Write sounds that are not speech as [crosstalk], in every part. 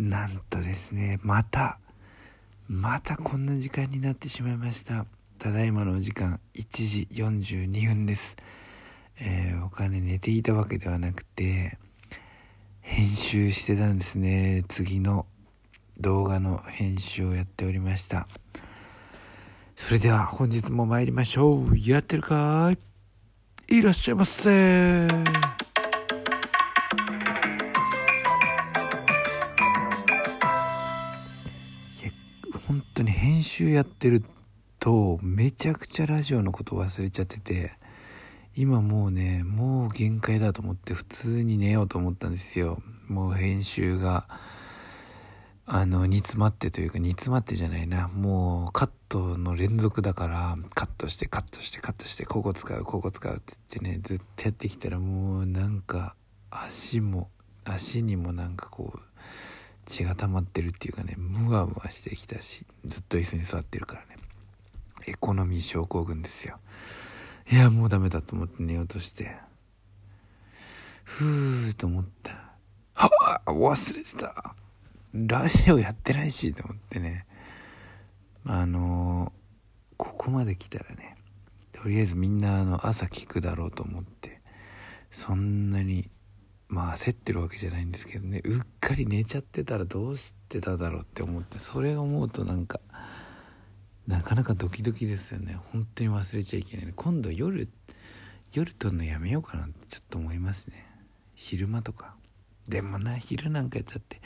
なんとですねまたまたこんな時間になってしまいました。ただいまのお時間1時42分です。えー、お金寝ていたわけではなくて編集してたんですね。次の動画の編集をやっておりました。それでは本日も参りましょう。やってるかい。いらっしゃいませ本当に編集やってるとめちゃくちゃラジオのこと忘れちゃってて今もうねもう限界だと思って普通に寝ようと思ったんですよ。もう編集があの煮詰まってというか煮詰まってじゃないな。もうカットの連続だからカットしてカットしてカットしてここ使うここ使うっつってねずっとやってきたらもうなんか足も足にもなんかこう血が溜まってるっていうかねムワムワしてきたしずっと椅子に座ってるからね。エコノミー症候群ですよ。いやもうダメだと思って寝ようとして。ふーと思った。はあ忘れてた。ラジオやってないしと思ってね。あのここまで来たらねとりあえずみんなあの朝聞くだろうと思ってそんなにまあ焦ってるわけじゃないんですけどね。うっかり寝ちゃってたらどうしてただろうって思ってそれを思うとなんかなかなかドキドキですよね。本当に忘れちゃいけない。今度夜夜撮るのやめようかなってちょっと思いますね。昼間とか。でもな昼なんかやったって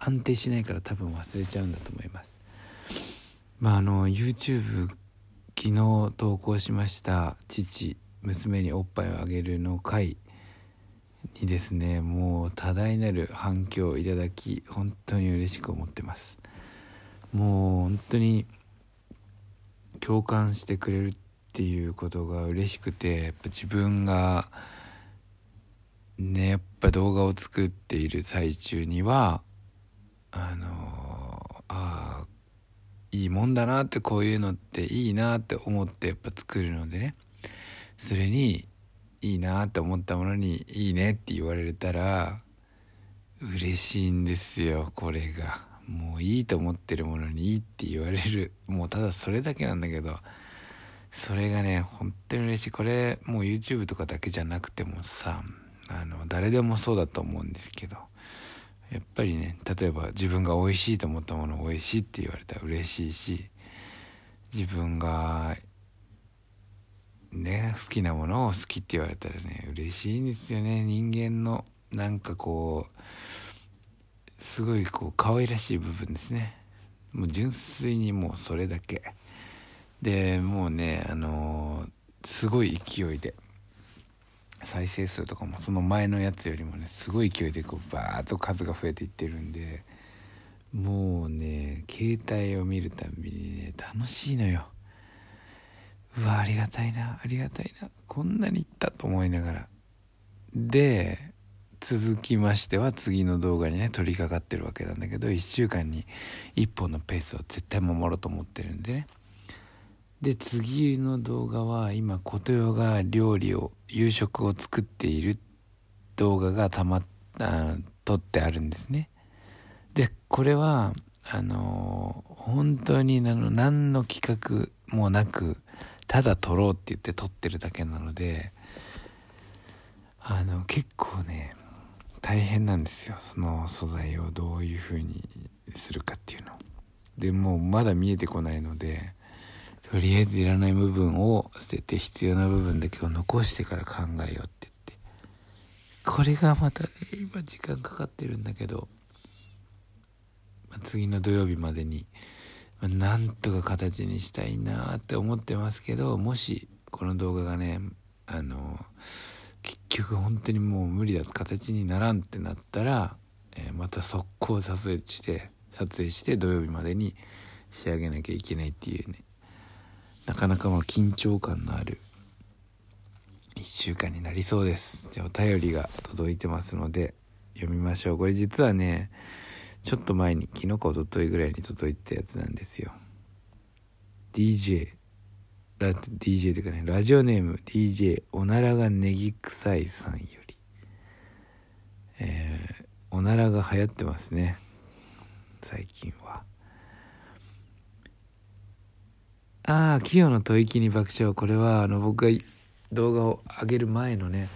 安定しないから多分忘れちゃうんだと思います。まああの YouTube 昨日投稿しました父娘におっぱいをあげるの回にですねもう多大なる反響をいただき本当に嬉しく思ってます。もう本当に共感してくれるっていうことが嬉しくてやっぱ自分がねやっぱ動画を作っている最中にはあのああいいもんだなってこういうのっていいなって思ってやっぱ作るのでね。それにいいなって思ったものにいいねって言われたら嬉しいんですよこれが。もういいと思ってるものにいいって言われる。もうただそれだけなんだけどそれがね本当に嬉しい。これもう YouTube とかだけじゃなくてもさあの誰でもそうだと思うんですけどやっぱりね例えば自分が美味しいと思ったものを美味しいって言われたら嬉しいし自分がね好きなものを好きって言われたらね嬉しいんですよね。人間のなんかこうすごいこう可愛らしい部分ですね。もう純粋にもうそれだけ。でもうねあのー、すごい勢いで再生数とかもその前のやつよりもねすごい勢いでこうバーッと数が増えていってるんでもうね携帯を見るたびにね楽しいのよ。うわありがたいなありがたいなこんなにいったと思いながら。で続きましては次の動画にね取り掛かってるわけなんだけど1週間に1本のペースを絶対守ろうと思ってるんでね。で次の動画は今琴代が料理を夕食を作っている動画がたまあ撮ってあるんですね。でこれはあのー、本当にあの何の企画もなくただ撮ろうって言って撮ってるだけなのであの結構ね大変なんですよ。その素材をどういう風にするかっていうの。でもうまだ見えてこないのでとりあえずいらない部分を捨てて必要な部分だけを残してから考えようって言って。これがまたね今時間かかってるんだけど、まあ、次の土曜日までになんとか形にしたいなって思ってますけどもしこの動画がねあの結局本当にもう無理だ形にならんってなったら、えー、また速攻撮影して撮影して土曜日までに仕上げなきゃいけないっていうねなかなかまあ緊張感のある1週間になりそうです。じゃあお便りが届いてますので読みましょう。これ実はねちょっと前に昨日か一昨日ぐらいに届いたやつなんですよ。DJ ラ DJ というかねラジオネーム DJ おならがネギ臭いさんより。えー、おならが流行ってますね。最近は。ああ清の吐息に爆笑。これはあの僕が動画を上げる前のね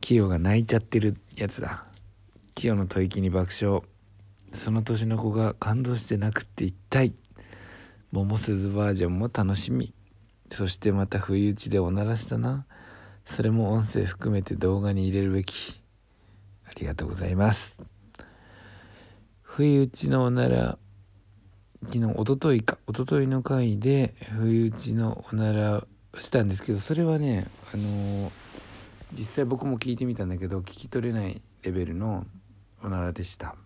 清が泣いちゃってるやつだ。清の吐息に爆笑。その年の子が感動して泣くって一体桃鈴バージョンも楽しみ。そしてまた不意打ちでおならしたな。それも音声含めて動画に入れるべき。ありがとうございます。不意打ちのおなら昨日おとといか。おとといの回で不意打ちのおならしたんですけどそれはねあのー、実際僕も聞いてみたんだけど聞き取れないレベルのおならでした。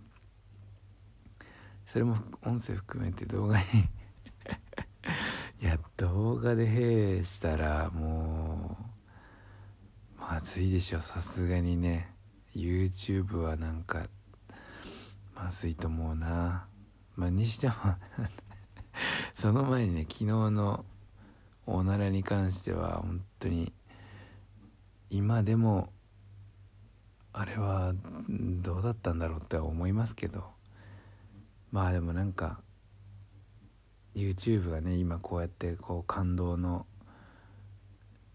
それも音声含めて動画にい [laughs] や動画で「へえ」したらもうまずいでしょ。さすがにね。YouTube はなんかまずいと思うな。まあにしても [laughs] その前にね昨日のおならに関しては本当に今でもあれはどうだったんだろうって思いますけど。まあでもなんか YouTube がね今こうやってこう感動の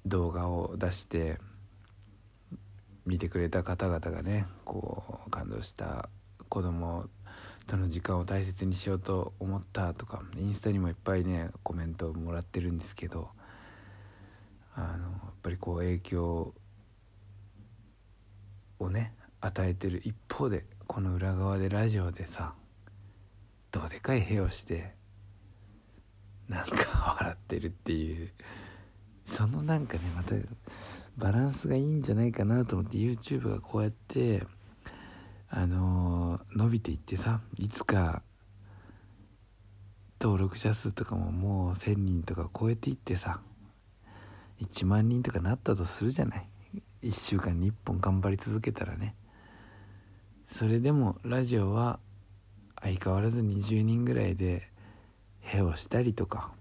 動画を出して見てくれた方々がねこう感動した子供との時間を大切にしようと思ったとかインスタにもいっぱいねコメントをもらってるんですけどあのやっぱりこう影響をね与えてる一方でこの裏側でラジオでさどでかい部をしてなんか笑ってるっていう。そのなんかねまたバランスがいいんじゃないかなと思って YouTube がこうやってあのー、伸びていってさいつか登録者数とかももう1,000人とか超えていってさ1万人とかなったとするじゃない。1週間に1本頑張り続けたらね。それでもラジオは相変わらず20人ぐらいで部をしたりとか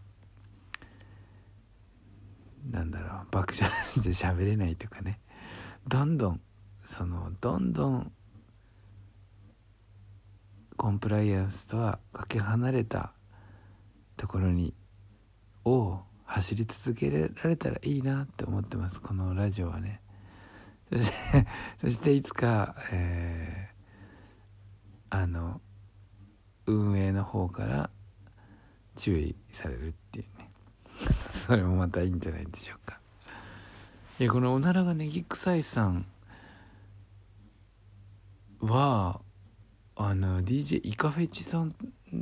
なんだろう爆笑して喋れないとかね。どんどんそのどんどんコンプライアンスとはかけ離れたところにを走り続けられたらいいなって思ってます。このラジオはね。そしてそしていつか、えー、あの運営の方から注意されるっていうね。[laughs] それもまたいいんじゃないでしょうか。いやこのおならがネギ臭いさんはあの DJ イカフェチさん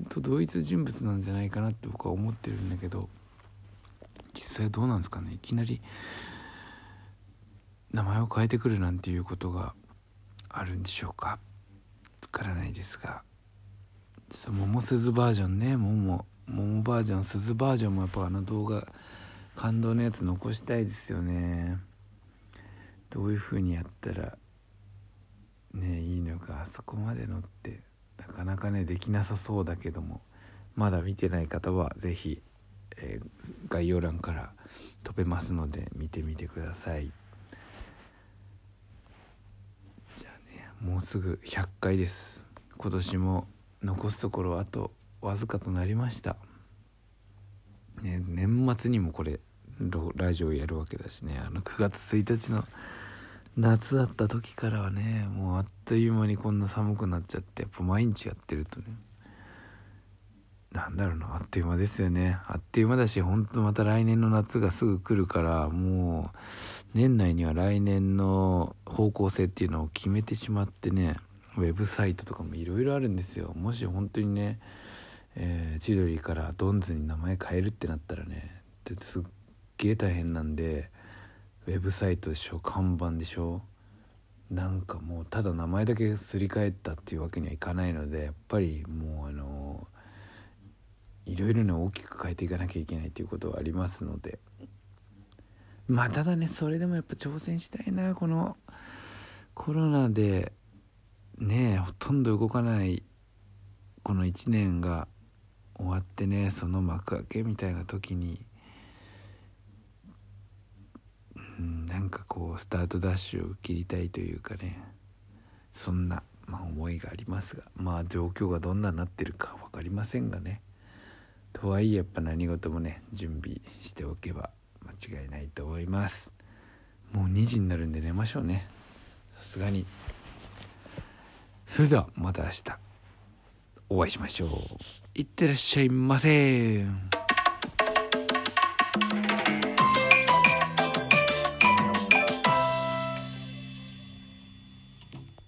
と同一人物なんじゃないかなって僕は思ってるんだけど実際どうなんですかね。いきなり名前を変えてくるなんていうことがあるんでしょうか。わからないですが。桃鈴バージョンね。桃桃バージョン鈴バージョンもやっぱあの動画感動のやつ残したいですよね。どういう風にやったらねいいのか。あそこまでのってなかなかねできなさそうだけどもまだ見てない方は是非、えー、概要欄から飛べますので見てみてください。じゃあねもうすぐ100回です。今年も残すところあとわずかとなりました、ね、年末にもこれラジオやるわけだしね。あの9月1日の夏だった時からはねもうあっという間にこんな寒くなっちゃってやっぱ毎日やってるとね。なんだろうなあっという間ですよね。あっという間だしほんとまた来年の夏がすぐ来るからもう年内には来年の方向性っていうのを決めてしまってね。ウェブサイトとかもいろいろあるんですよ。もし本当にね、えー、千鳥からドンズに名前変えるってなったらねすっげえ大変なんでウェブサイトでしょ看板でしょ。なんかもうただ名前だけすり替えたっていうわけにはいかないのでやっぱりもうあのいろいろね大きく変えていかなきゃいけないっていうことはありますので。まあただねそれでもやっぱ挑戦したいなこのコロナで。ねえほとんど動かないこの1年が終わってねその幕開けみたいな時に、うん、なんかこうスタートダッシュを切りたいというかねそんな、まあ、思いがありますがまあ状況がどんなになってるか分かりませんがねとはいえやっぱ何事もね準備しておけば間違いないと思いますもう2時になるんで寝ましょうねさすがに。それではまた明日お会いしましょう。いってらっしゃいませ。